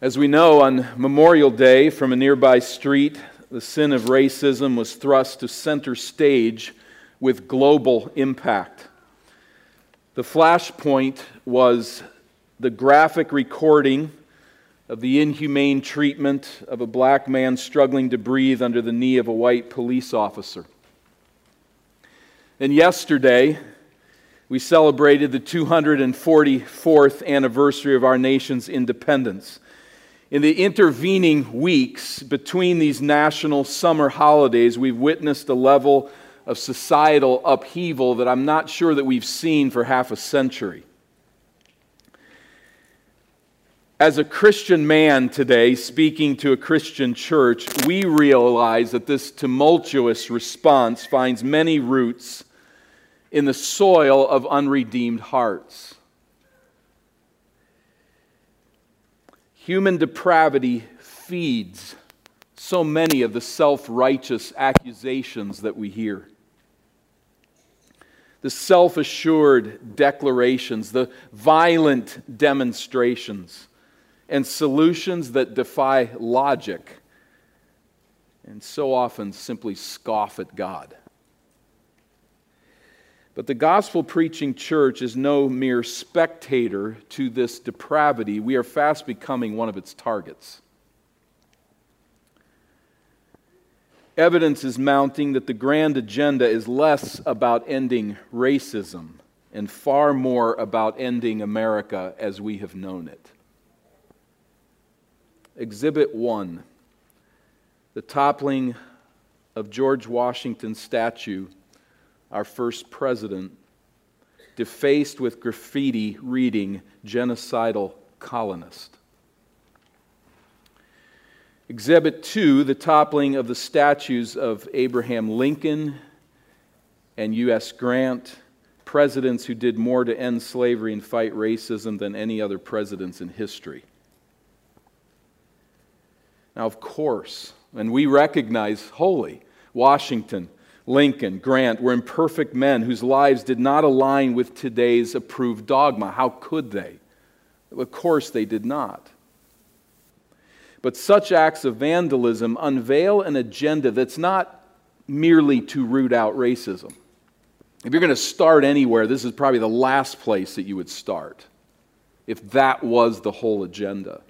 As we know, on Memorial Day, from a nearby street, the sin of racism was thrust to center stage with global impact. The flashpoint was the graphic recording of the inhumane treatment of a black man struggling to breathe under the knee of a white police officer. And yesterday, we celebrated the 244th anniversary of our nation's independence. In the intervening weeks between these national summer holidays, we've witnessed a level of societal upheaval that I'm not sure that we've seen for half a century. As a Christian man today, speaking to a Christian church, we realize that this tumultuous response finds many roots in the soil of unredeemed hearts. Human depravity feeds so many of the self righteous accusations that we hear. The self assured declarations, the violent demonstrations and solutions that defy logic and so often simply scoff at God. But the gospel preaching church is no mere spectator to this depravity. We are fast becoming one of its targets. Evidence is mounting that the grand agenda is less about ending racism and far more about ending America as we have known it. Exhibit 1 The toppling of George Washington's statue, our first president, defaced with graffiti reading genocidal colonist. Exhibit 2 The toppling of the statues of Abraham Lincoln and U.S. Grant, presidents who did more to end slavery and fight racism than any other presidents in history. Now, of course, and we recognize wholly Washington, Lincoln, Grant were imperfect men whose lives did not align with today's approved dogma. How could they? Of course, they did not. But such acts of vandalism unveil an agenda that's not merely to root out racism. If you're going to start anywhere, this is probably the last place that you would start, if that was the whole agenda.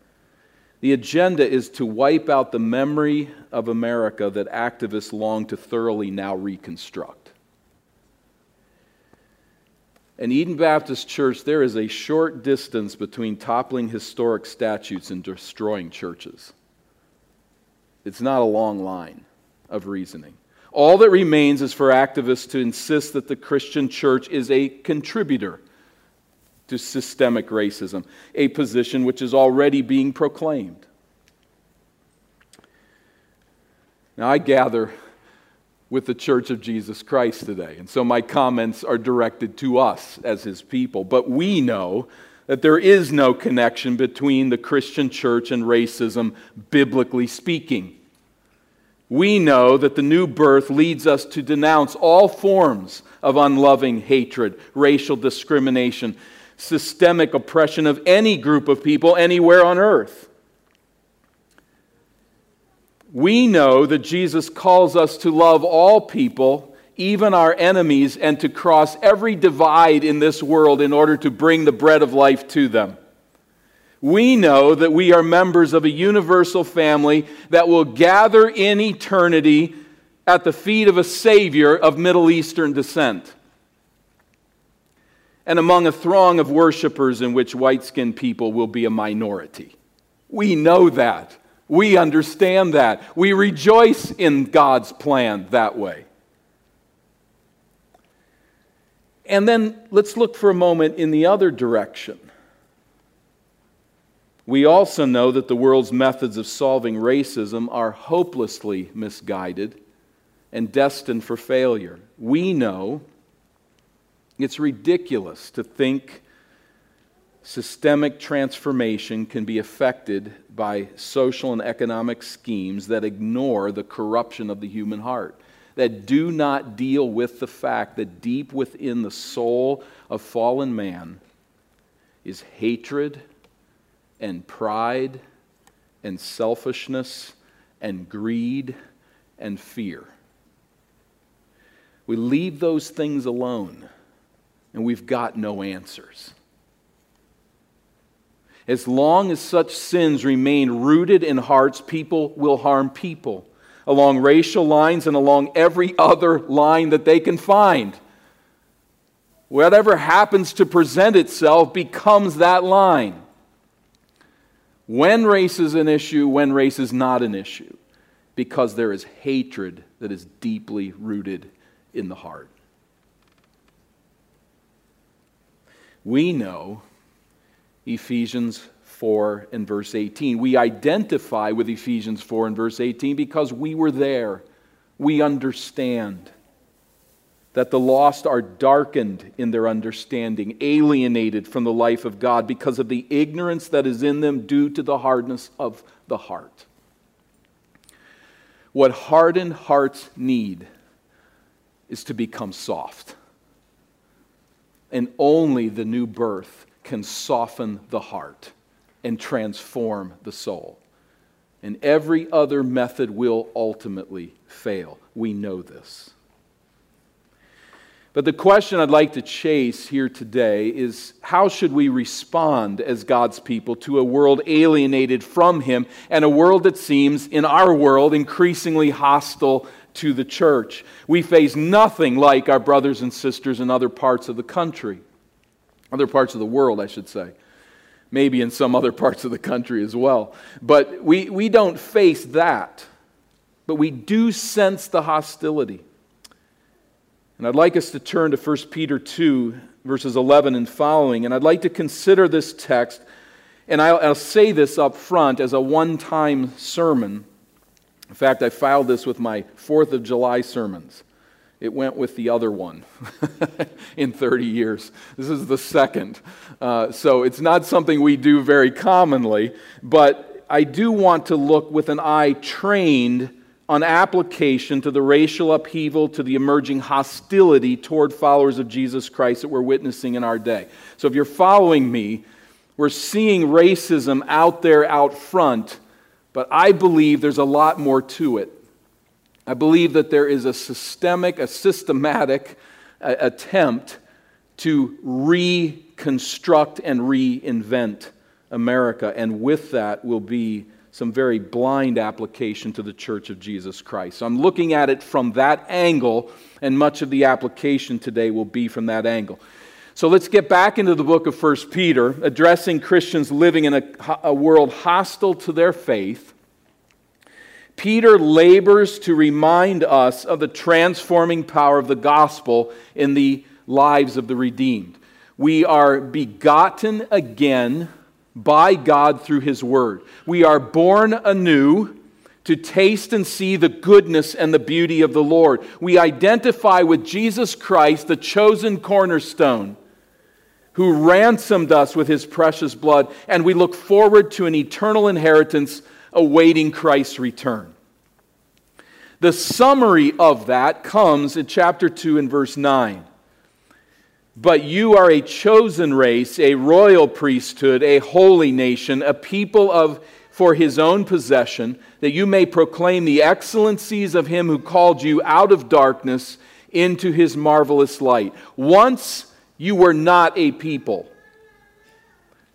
The agenda is to wipe out the memory of America that activists long to thoroughly now reconstruct. In Eden Baptist Church, there is a short distance between toppling historic statues and destroying churches. It's not a long line of reasoning. All that remains is for activists to insist that the Christian church is a contributor to systemic racism, a position which is already being proclaimed. Now, I gather with the Church of Jesus Christ today, and so my comments are directed to us as his people. But we know that there is no connection between the Christian church and racism, biblically speaking. We know that the new birth leads us to denounce all forms of unloving hatred, racial discrimination, systemic oppression of any group of people anywhere on earth. We know that Jesus calls us to love all people, even our enemies, and to cross every divide in this world in order to bring the bread of life to them. We know that we are members of a universal family that will gather in eternity at the feet of a Savior of Middle Eastern descent and among a throng of worshipers in which white skinned people will be a minority. We know that. We understand that. We rejoice in God's plan that way. And then let's look for a moment in the other direction. We also know that the world's methods of solving racism are hopelessly misguided and destined for failure. We know it's ridiculous to think systemic transformation can be affected by social and economic schemes that ignore the corruption of the human heart, that do not deal with the fact that deep within the soul of fallen man is hatred and pride and selfishness and greed and fear. We leave those things alone and we've got no answers. As long as such sins remain rooted in hearts, people will harm people along racial lines and along every other line that they can find. Whatever happens to present itself becomes that line. When race is an issue, when race is not an issue, because there is hatred that is deeply rooted in the heart. We know Ephesians 4 and verse 18. We identify with Ephesians 4 and verse 18 because we were there. We understand that the lost are darkened in their understanding, alienated from the life of God because of the ignorance that is in them due to the hardness of the heart. What hardened hearts need is to become soft. And only the new birth can soften the heart and transform the soul. And every other method will ultimately fail. We know this. But the question I'd like to chase here today is how should we respond as God's people to a world alienated from Him and a world that seems, in our world, increasingly hostile to the church? We face nothing like our brothers and sisters in other parts of the country, other parts of the world, I should say. Maybe in some other parts of the country as well. But we, we don't face that. But we do sense the hostility. And I'd like us to turn to 1 Peter 2, verses 11 and following. And I'd like to consider this text, and I'll, I'll say this up front as a one time sermon. In fact, I filed this with my 4th of July sermons. It went with the other one in 30 years. This is the second. Uh, so it's not something we do very commonly, but I do want to look with an eye trained on application to the racial upheaval, to the emerging hostility toward followers of Jesus Christ that we're witnessing in our day. So, if you're following me, we're seeing racism out there out front, but I believe there's a lot more to it. I believe that there is a systemic, a systematic attempt to reconstruct and reinvent America, and with that will be some very blind application to the church of Jesus Christ. So I'm looking at it from that angle, and much of the application today will be from that angle. So let's get back into the book of 1 Peter, addressing Christians living in a, a world hostile to their faith. Peter labors to remind us of the transforming power of the gospel in the lives of the redeemed. We are begotten again by God through His Word. We are born anew to taste and see the goodness and the beauty of the Lord. We identify with Jesus Christ, the chosen cornerstone, who ransomed us with His precious blood, and we look forward to an eternal inheritance awaiting Christ's return. The summary of that comes in chapter 2 and verse 9. But you are a chosen race, a royal priesthood, a holy nation, a people of for his own possession, that you may proclaim the excellencies of him who called you out of darkness into his marvelous light. Once you were not a people,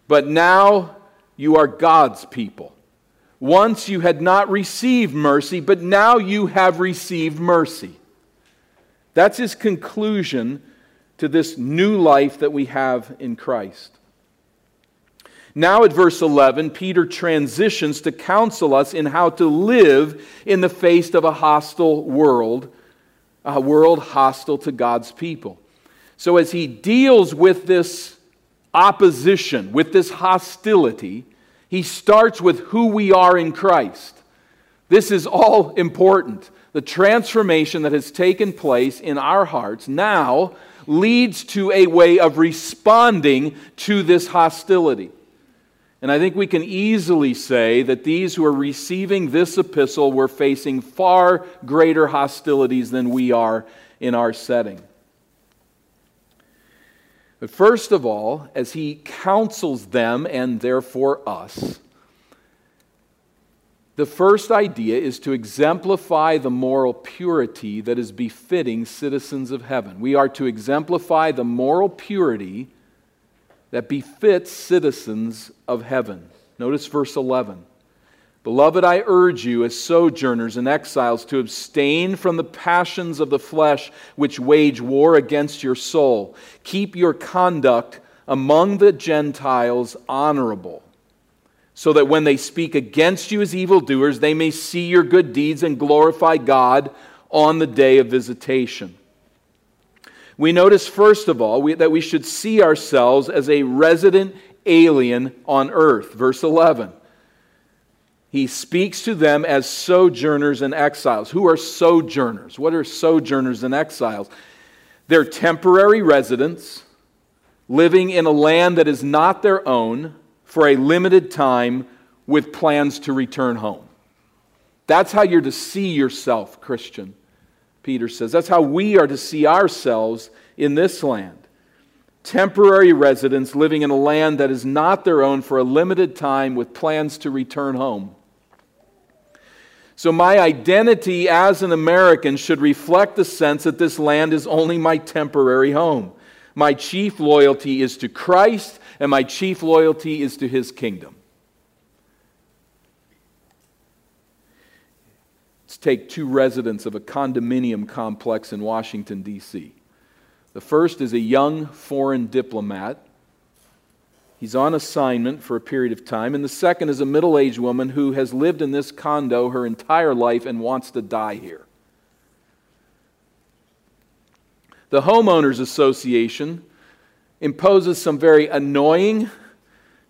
but now you are God's people. Once you had not received mercy, but now you have received mercy. That's his conclusion to this new life that we have in Christ. Now, at verse 11, Peter transitions to counsel us in how to live in the face of a hostile world, a world hostile to God's people. So, as he deals with this opposition, with this hostility, he starts with who we are in Christ. This is all important. The transformation that has taken place in our hearts now leads to a way of responding to this hostility. And I think we can easily say that these who are receiving this epistle were facing far greater hostilities than we are in our setting. But first of all, as he counsels them and therefore us, The first idea is to exemplify the moral purity that is befitting citizens of heaven. We are to exemplify the moral purity that befits citizens of heaven. Notice verse 11. Beloved, I urge you, as sojourners and exiles, to abstain from the passions of the flesh which wage war against your soul. Keep your conduct among the Gentiles honorable so that when they speak against you as evildoers, they may see your good deeds and glorify God on the day of visitation. We notice, first of all, we, that we should see ourselves as a resident alien on earth. Verse 11. He speaks to them as sojourners and exiles. Who are sojourners? What are sojourners and exiles? They're temporary residents living in a land that is not their own for a limited time with plans to return home. That's how you're to see yourself, Christian, Peter says. That's how we are to see ourselves in this land. Temporary residents living in a land that is not their own for a limited time with plans to return home. So, my identity as an American should reflect the sense that this land is only my temporary home. My chief loyalty is to Christ and my chief loyalty is to his kingdom. Let's take two residents of a condominium complex in Washington, D.C. The first is a young foreign diplomat. He's on assignment for a period of time. And the second is a middle aged woman who has lived in this condo her entire life and wants to die here. The Homeowners Association imposes some very annoying,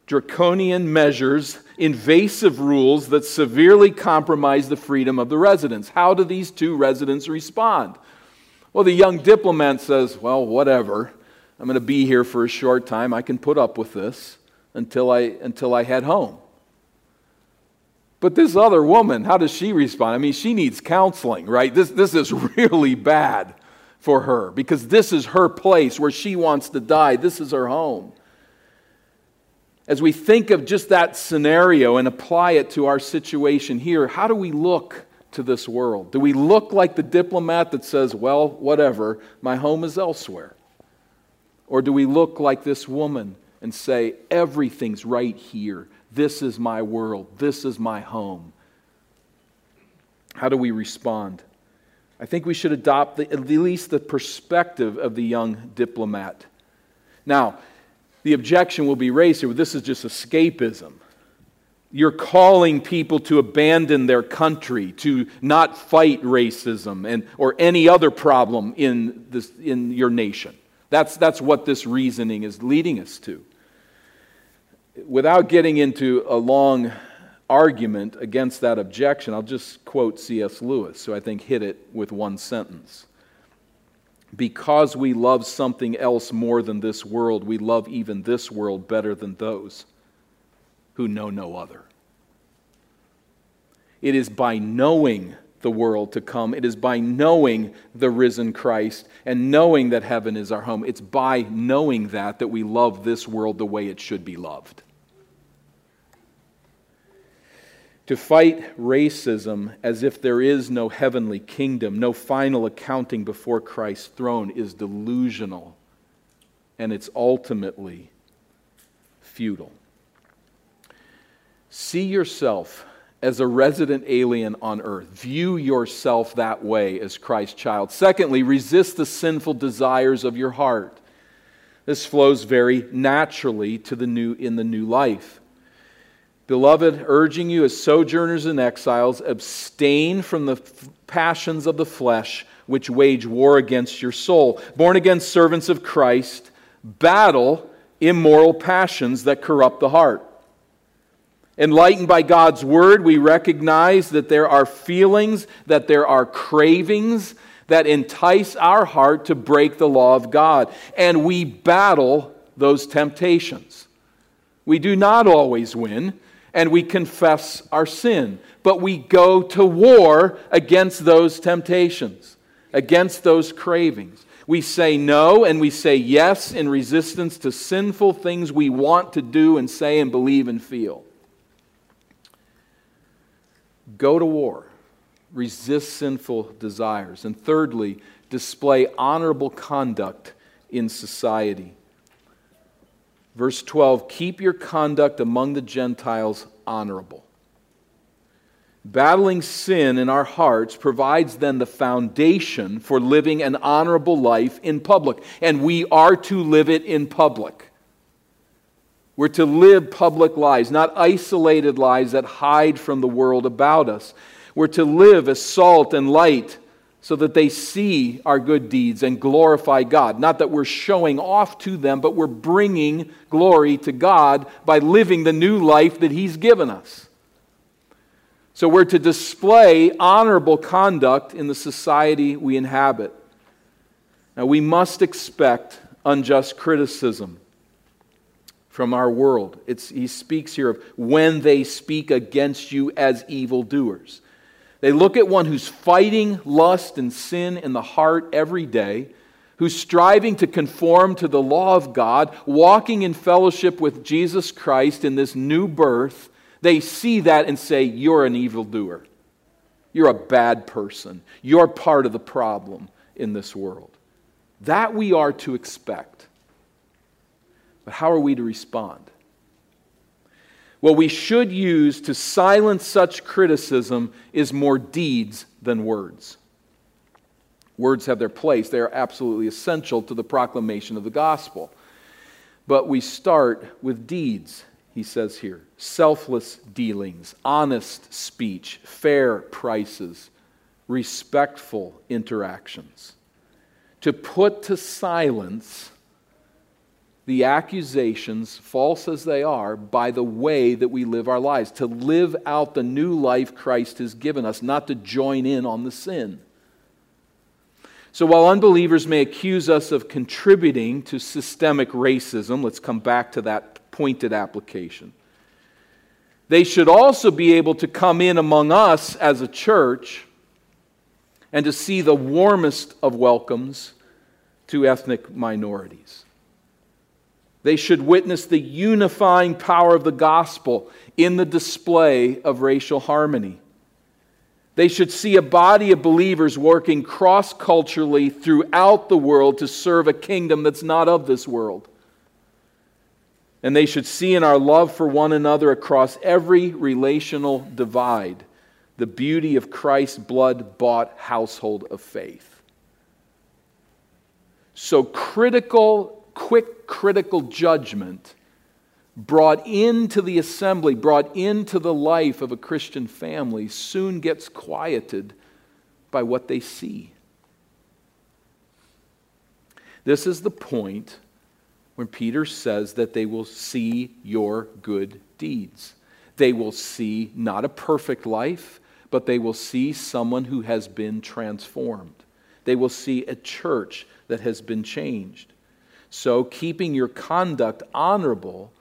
draconian measures, invasive rules that severely compromise the freedom of the residents. How do these two residents respond? Well, the young diplomat says, Well, whatever. I'm going to be here for a short time. I can put up with this until I, until I head home. But this other woman, how does she respond? I mean, she needs counseling, right? This, this is really bad for her because this is her place where she wants to die. This is her home. As we think of just that scenario and apply it to our situation here, how do we look to this world? Do we look like the diplomat that says, well, whatever, my home is elsewhere? Or do we look like this woman and say, everything's right here? This is my world. This is my home. How do we respond? I think we should adopt the, at least the perspective of the young diplomat. Now, the objection will be raised here this is just escapism. You're calling people to abandon their country, to not fight racism and, or any other problem in, this, in your nation. That's, that's what this reasoning is leading us to. Without getting into a long argument against that objection, I'll just quote C.S. Lewis, who I think hit it with one sentence. Because we love something else more than this world, we love even this world better than those who know no other. It is by knowing the world to come, it is by knowing the risen Christ and knowing that heaven is our home. It's by knowing that that we love this world the way it should be loved. To fight racism as if there is no heavenly kingdom, no final accounting before Christ's throne, is delusional and it's ultimately futile. See yourself as a resident alien on earth. View yourself that way as Christ's child. Secondly, resist the sinful desires of your heart. This flows very naturally to the new in the new life. Beloved, urging you as sojourners and exiles, abstain from the passions of the flesh which wage war against your soul. Born again servants of Christ, battle immoral passions that corrupt the heart. Enlightened by God's word, we recognize that there are feelings, that there are cravings that entice our heart to break the law of God. And we battle those temptations. We do not always win and we confess our sin. But we go to war against those temptations, against those cravings. We say no and we say yes in resistance to sinful things we want to do and say and believe and feel. Go to war, resist sinful desires. And thirdly, display honorable conduct in society. Verse 12 Keep your conduct among the Gentiles honorable. Battling sin in our hearts provides then the foundation for living an honorable life in public. And we are to live it in public. We're to live public lives, not isolated lives that hide from the world about us. We're to live as salt and light so that they see our good deeds and glorify God. Not that we're showing off to them, but we're bringing glory to God by living the new life that He's given us. So we're to display honorable conduct in the society we inhabit. Now, we must expect unjust criticism from our world. It's, he speaks here of when they speak against you as evildoers. They look at one who's fighting lust and sin in the heart every day, who's striving to conform to the law of God, walking in fellowship with Jesus Christ in this new birth they see that and say, You're an evildoer. You're a bad person. You're part of the problem in this world. That we are to expect. But how are we to respond? What we should use to silence such criticism is more deeds than words. Words have their place, they are absolutely essential to the proclamation of the gospel. But we start with deeds he says here selfless dealings, honest speech, fair prices, respectful interactions. To put to silence the accusations, false as they are, by the way that we live our lives, to live out the new life Christ has given us, not to join in on the sin. So while unbelievers may accuse us of contributing to systemic racism, let's come back to that pointed application. They should also be able to come in among us as a church and to see the warmest of welcomes to ethnic minorities. They should witness the unifying power of the gospel in the display of racial harmony. They should see a body of believers working cross culturally throughout the world to serve a kingdom that's not of this world. And they should see in our love for one another across every relational divide the beauty of Christ's blood bought household of faith. So, critical, quick critical judgment brought into the assembly, brought into the life of a Christian family, soon gets quieted by what they see. This is the point when Peter says that they will see your good deeds. They will see not a perfect life, but they will see someone who has been transformed. They will see a church that has been changed. So, keeping your conduct honorable,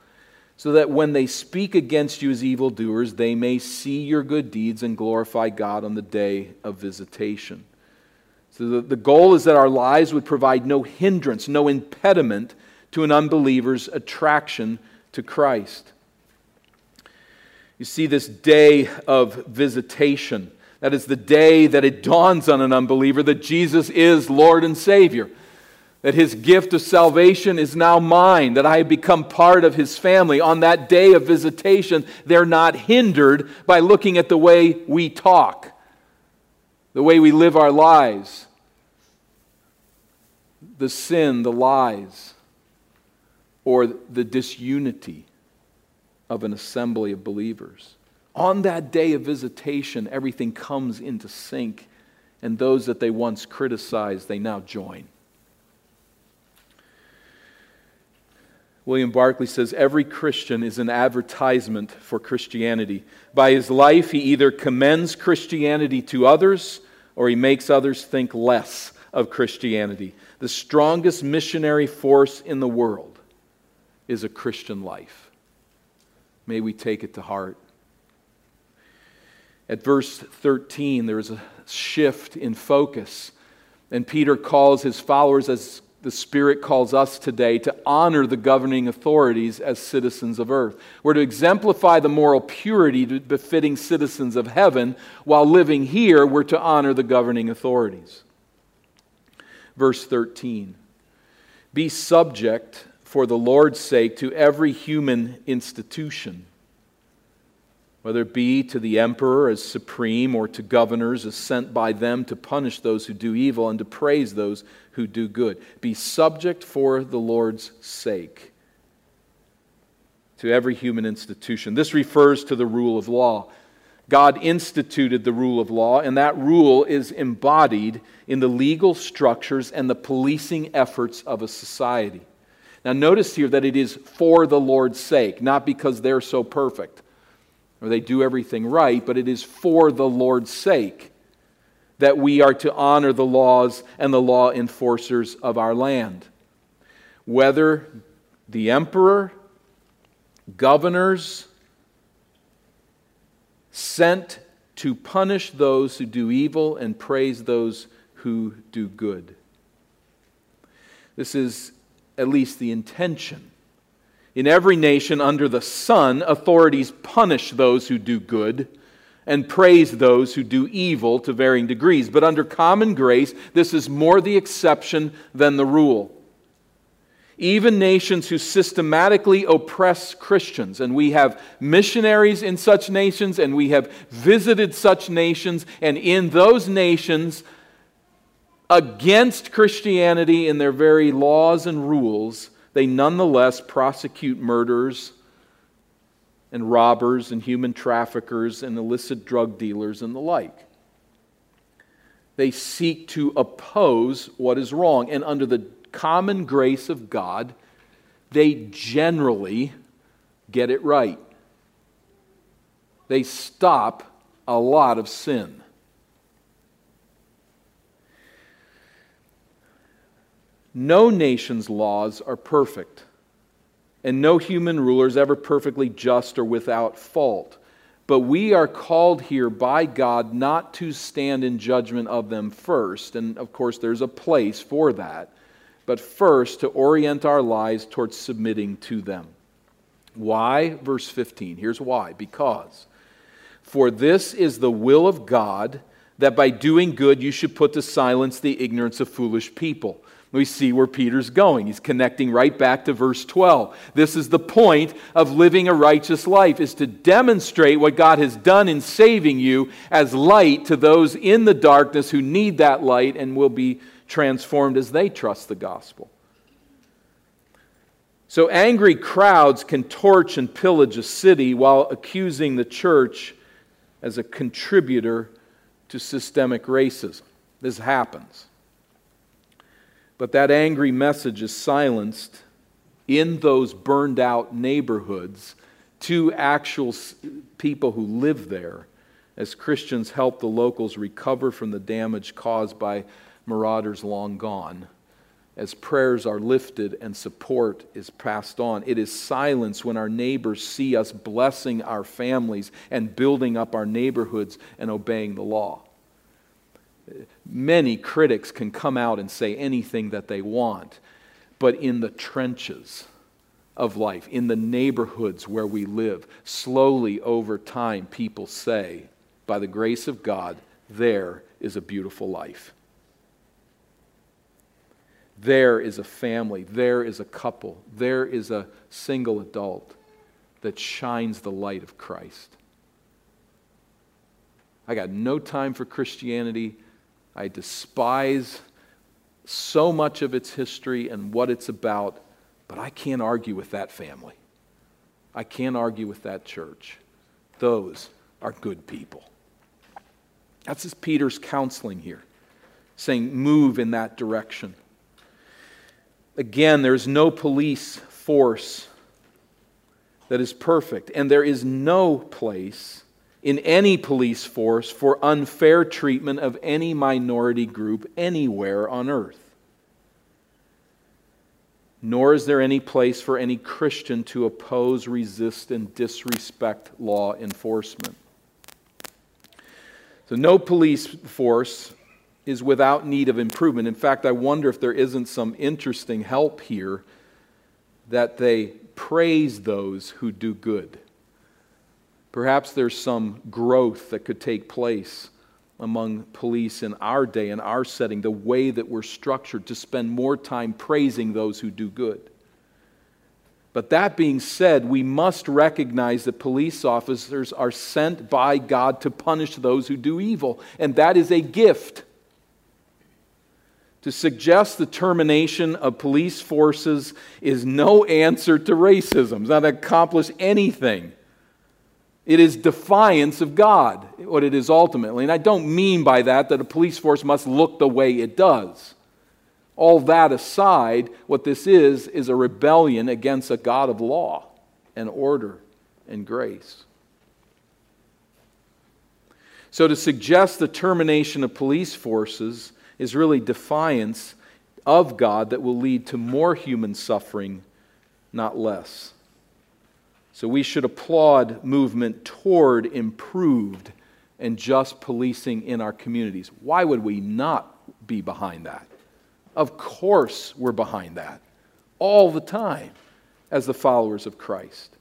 so that when they speak against you as evildoers, they may see your good deeds and glorify God on the day of visitation. So, the, the goal is that our lives would provide no hindrance, no impediment to an unbeliever's attraction to Christ. You see, this day of visitation, that is the day that it dawns on an unbeliever that Jesus is Lord and Savior, that his gift of salvation is now mine, that I have become part of his family. On that day of visitation, they're not hindered by looking at the way we talk, the way we live our lives, the sin, the lies or the disunity of an assembly of believers. On that day of visitation, everything comes into sync, and those that they once criticized, they now join. William Barclay says every Christian is an advertisement for Christianity. By his life, he either commends Christianity to others or he makes others think less of Christianity. The strongest missionary force in the world is a Christian life. May we take it to heart. At verse 13, there is a shift in focus, and Peter calls his followers as the Spirit calls us today to honor the governing authorities as citizens of earth. We're to exemplify the moral purity befitting citizens of heaven. While living here, we're to honor the governing authorities. Verse 13 Be subject for the Lord's sake to every human institution whether it be to the emperor as supreme or to governors as sent by them to punish those who do evil and to praise those who do good. Be subject for the Lord's sake to every human institution. This refers to the rule of law. God instituted the rule of law, and that rule is embodied in the legal structures and the policing efforts of a society. Now, notice here that it is for the Lord's sake, not because they're so perfect or they do everything right, but it is for the Lord's sake that we are to honor the laws and the law enforcers of our land. Whether the emperor, governors, sent to punish those who do evil and praise those who do good. This is at least the intention in every nation under the sun, authorities punish those who do good and praise those who do evil to varying degrees. But under common grace, this is more the exception than the rule. Even nations who systematically oppress Christians, and we have missionaries in such nations, and we have visited such nations, and in those nations, against Christianity in their very laws and rules, they nonetheless prosecute murderers and robbers and human traffickers and illicit drug dealers and the like. They seek to oppose what is wrong. And under the common grace of God, they generally get it right. They stop a lot of sin. No nation's laws are perfect, and no human ruler is ever perfectly just or without fault. But we are called here by God not to stand in judgment of them first, and of course, there's a place for that, but first to orient our lives towards submitting to them. Why? Verse 15. Here's why. Because, for this is the will of God that by doing good you should put to silence the ignorance of foolish people we see where Peter's going. He's connecting right back to verse 12. This is the point of living a righteous life is to demonstrate what God has done in saving you as light to those in the darkness who need that light and will be transformed as they trust the gospel. So angry crowds can torch and pillage a city while accusing the church as a contributor to systemic racism. This happens. But that angry message is silenced in those burned out neighborhoods to actual people who live there as Christians help the locals recover from the damage caused by marauders long gone. As prayers are lifted and support is passed on, it is silence when our neighbors see us blessing our families and building up our neighborhoods and obeying the law many critics can come out and say anything that they want, but in the trenches of life, in the neighborhoods where we live, slowly over time, people say, by the grace of God, there is a beautiful life. There is a family, there is a couple, there is a single adult that shines the light of Christ. I got no time for Christianity. I despise so much of its history and what it's about, but I can't argue with that family. I can't argue with that church. Those are good people. That's just Peter's counseling here, saying, move in that direction. Again, there's no police force that is perfect, and there is no place in any police force for unfair treatment of any minority group anywhere on earth. Nor is there any place for any Christian to oppose, resist, and disrespect law enforcement. So, no police force is without need of improvement. In fact, I wonder if there isn't some interesting help here that they praise those who do good. Perhaps there's some growth that could take place among police in our day, in our setting, the way that we're structured to spend more time praising those who do good. But that being said, we must recognize that police officers are sent by God to punish those who do evil, and that is a gift. To suggest the termination of police forces is no answer to racism, it's not accomplish anything. It is defiance of God, what it is ultimately. And I don't mean by that that a police force must look the way it does. All that aside, what this is, is a rebellion against a God of law and order and grace. So to suggest the termination of police forces is really defiance of God that will lead to more human suffering, not less. So we should applaud movement toward improved and just policing in our communities. Why would we not be behind that? Of course, we're behind that all the time as the followers of Christ.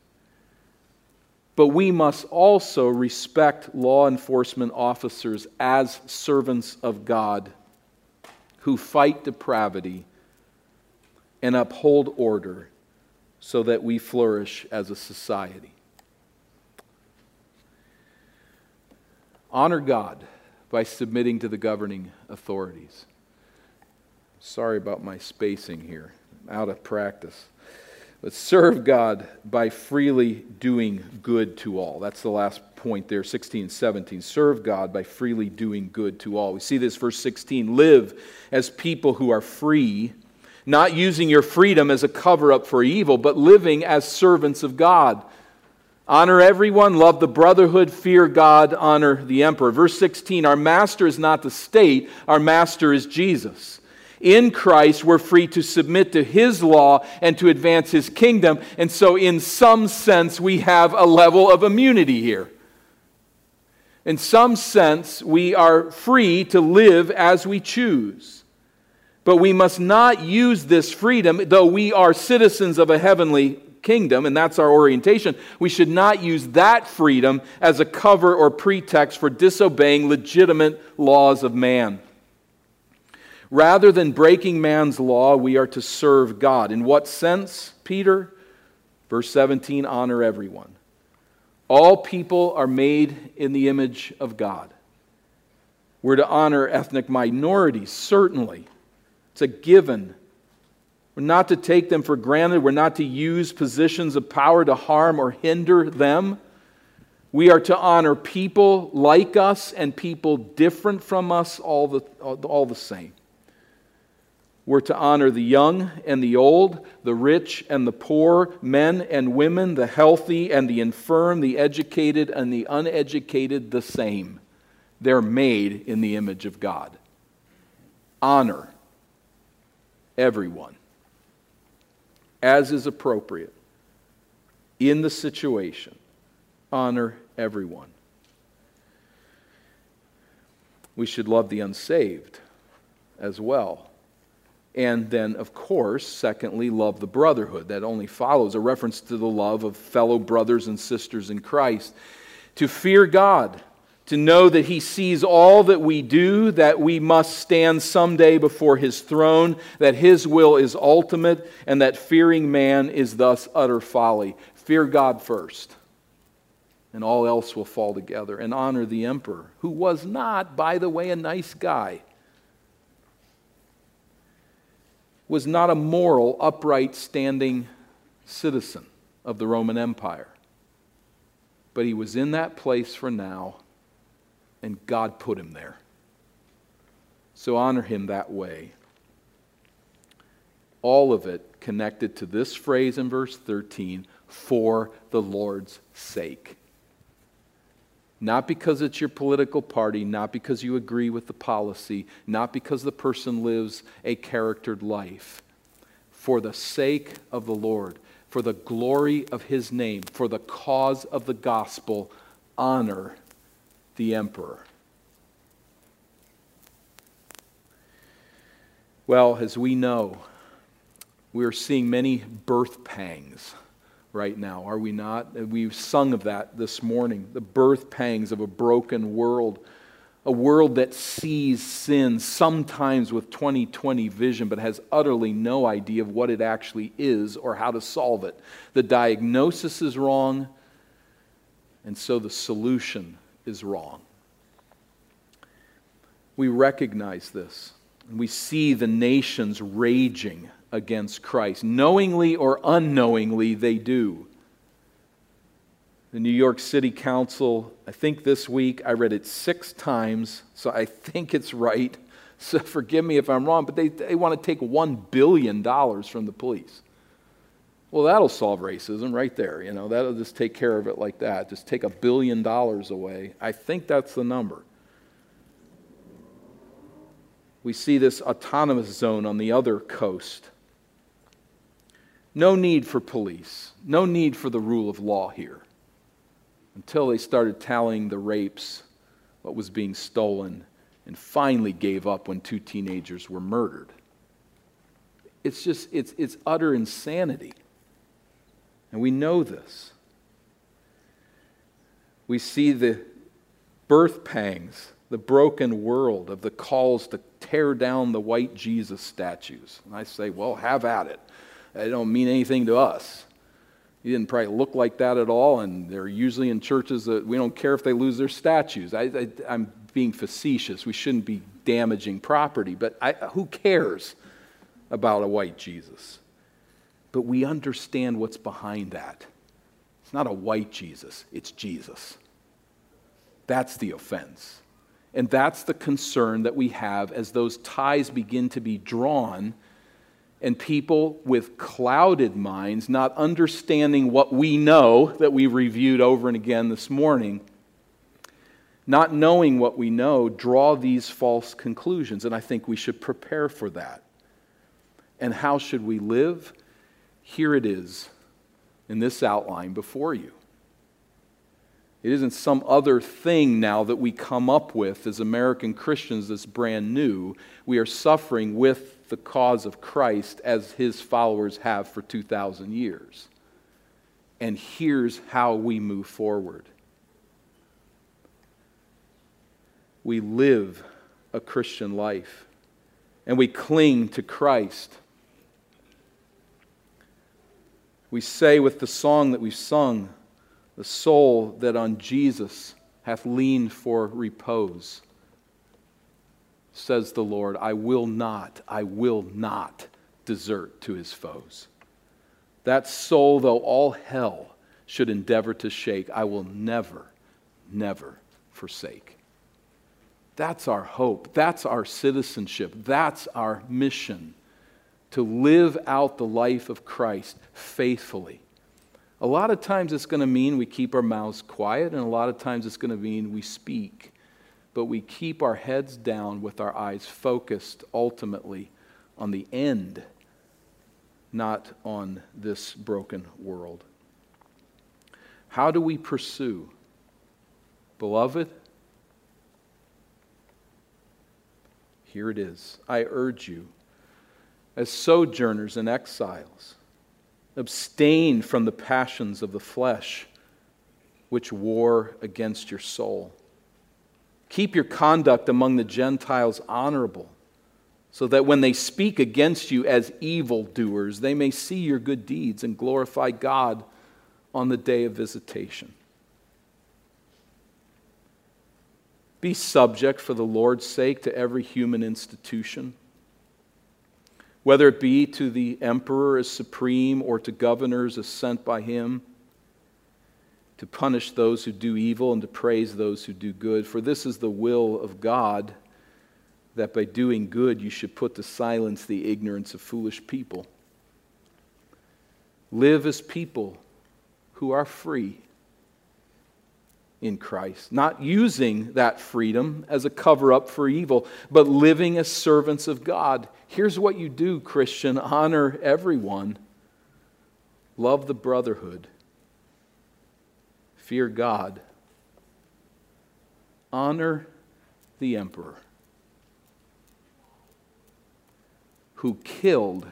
But we must also respect law enforcement officers as servants of God who fight depravity and uphold order so that we flourish as a society. Honor God by submitting to the governing authorities. Sorry about my spacing here, I'm out of practice. But serve God by freely doing good to all. That's the last point there, 16 and 17. Serve God by freely doing good to all. We see this, verse 16. Live as people who are free not using your freedom as a cover up for evil, but living as servants of God. Honor everyone, love the brotherhood, fear God, honor the emperor. Verse 16 Our master is not the state, our master is Jesus. In Christ, we're free to submit to his law and to advance his kingdom. And so, in some sense, we have a level of immunity here. In some sense, we are free to live as we choose. But we must not use this freedom, though we are citizens of a heavenly kingdom, and that's our orientation. We should not use that freedom as a cover or pretext for disobeying legitimate laws of man. Rather than breaking man's law, we are to serve God. In what sense, Peter? Verse 17 honor everyone. All people are made in the image of God. We're to honor ethnic minorities, certainly. It's a given. We're not to take them for granted. We're not to use positions of power to harm or hinder them. We are to honor people like us and people different from us all the, all the same. We're to honor the young and the old, the rich and the poor, men and women, the healthy and the infirm, the educated and the uneducated, the same. They're made in the image of God. Honor everyone as is appropriate in the situation. Honor everyone. We should love the unsaved as well. And then, of course, secondly, love the brotherhood. That only follows a reference to the love of fellow brothers and sisters in Christ. To fear God to know that He sees all that we do, that we must stand someday before His throne, that His will is ultimate, and that fearing man is thus utter folly. Fear God first, and all else will fall together. And honor the emperor, who was not, by the way, a nice guy, was not a moral, upright, standing citizen of the Roman Empire. But he was in that place for now and God put him there. So honor him that way. All of it connected to this phrase in verse 13 for the Lord's sake. Not because it's your political party, not because you agree with the policy, not because the person lives a charactered life. For the sake of the Lord, for the glory of his name, for the cause of the gospel, honor the emperor. Well, as we know, we are seeing many birth pangs right now, are we not? We've sung of that this morning the birth pangs of a broken world, a world that sees sin sometimes with 2020 vision, but has utterly no idea of what it actually is or how to solve it. The diagnosis is wrong, and so the solution is wrong. We recognize this. and We see the nations raging against Christ. Knowingly or unknowingly, they do. The New York City Council, I think this week, I read it six times, so I think it's right. So forgive me if I'm wrong, but they, they want to take $1 billion from the police. Well, that'll solve racism right there. You know, that'll just take care of it like that. Just take a billion dollars away. I think that's the number. We see this autonomous zone on the other coast. No need for police, no need for the rule of law here until they started tallying the rapes, what was being stolen, and finally gave up when two teenagers were murdered. It's just, it's, it's utter insanity. And we know this. We see the birth pangs, the broken world of the calls to tear down the white Jesus statues. And I say, well, have at it. They don't mean anything to us. He didn't probably look like that at all, and they're usually in churches that we don't care if they lose their statues. I, am being facetious. We shouldn't be damaging property, but I, who cares about a white Jesus? But we understand what's behind that. It's not a white Jesus, it's Jesus. That's the offense. And that's the concern that we have as those ties begin to be drawn and people with clouded minds, not understanding what we know that we reviewed over and again this morning, not knowing what we know, draw these false conclusions. And I think we should prepare for that. And how should we live? Here it is in this outline before you. It isn't some other thing now that we come up with as American Christians that's brand new. We are suffering with the cause of Christ as his followers have for 2,000 years. And here's how we move forward we live a Christian life and we cling to Christ. We say with the song that we've sung, the soul that on Jesus hath leaned for repose. Says the Lord, I will not, I will not desert to his foes. That soul, though all hell should endeavor to shake, I will never, never forsake. That's our hope. That's our citizenship. That's our mission to live out the life of Christ faithfully a lot of times it's going to mean we keep our mouths quiet, and a lot of times it's going to mean we speak. But we keep our heads down with our eyes focused ultimately on the end, not on this broken world. How do we pursue? Beloved, here it is. I urge you, as sojourners and exiles, Abstain from the passions of the flesh, which war against your soul. Keep your conduct among the Gentiles honorable, so that when they speak against you as evildoers, they may see your good deeds and glorify God on the day of visitation. Be subject for the Lord's sake to every human institution whether it be to the emperor as supreme or to governors as sent by him, to punish those who do evil and to praise those who do good. For this is the will of God, that by doing good you should put to silence the ignorance of foolish people. Live as people who are free in Christ, not using that freedom as a cover up for evil, but living as servants of God. Here's what you do, Christian honor everyone, love the brotherhood, fear God, honor the emperor. who killed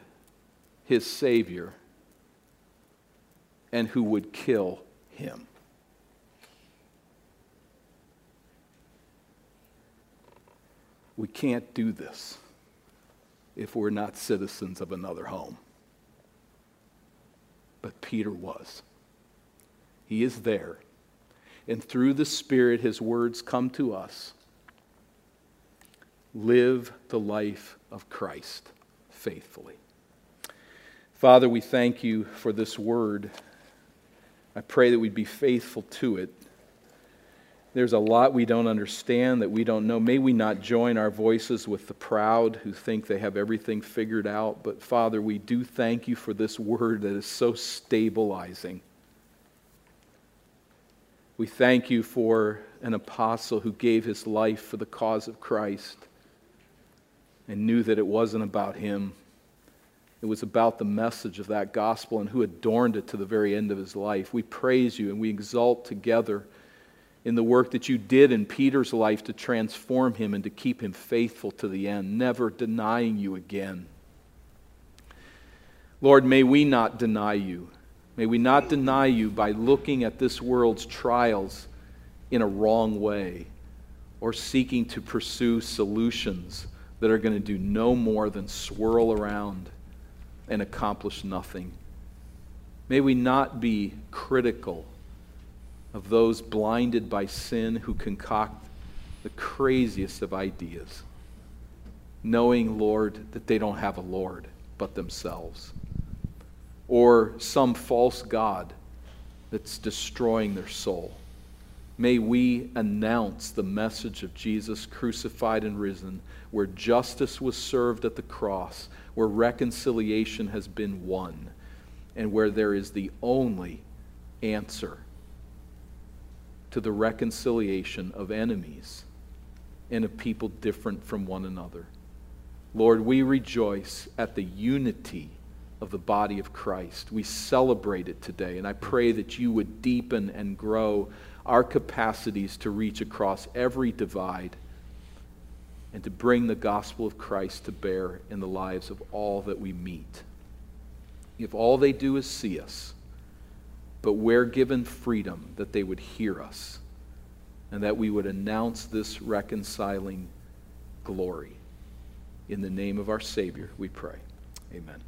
his Savior and who would kill him. We can't do this if we're not citizens of another home. But Peter was. He is there. And through the Spirit, his words come to us. Live the life of Christ faithfully. Father, we thank you for this word. I pray that we'd be faithful to it. There's a lot we don't understand that we don't know. May we not join our voices with the proud who think they have everything figured out. But Father, we do thank you for this word that is so stabilizing. We thank you for an apostle who gave his life for the cause of Christ and knew that it wasn't about him. It was about the message of that gospel and who adorned it to the very end of his life. We praise you and we exalt together in the work that you did in Peter's life to transform him and to keep him faithful to the end, never denying you again. Lord, may we not deny you. May we not deny you by looking at this world's trials in a wrong way or seeking to pursue solutions that are going to do no more than swirl around and accomplish nothing. May we not be critical of those blinded by sin who concoct the craziest of ideas, knowing, Lord, that they don't have a Lord but themselves, or some false God that's destroying their soul. May we announce the message of Jesus crucified and risen, where justice was served at the cross, where reconciliation has been won, and where there is the only answer to the reconciliation of enemies and of people different from one another. Lord, we rejoice at the unity of the body of Christ. We celebrate it today, and I pray that you would deepen and grow our capacities to reach across every divide and to bring the gospel of Christ to bear in the lives of all that we meet. If all they do is see us, but we're given freedom that they would hear us and that we would announce this reconciling glory. In the name of our Savior, we pray. Amen.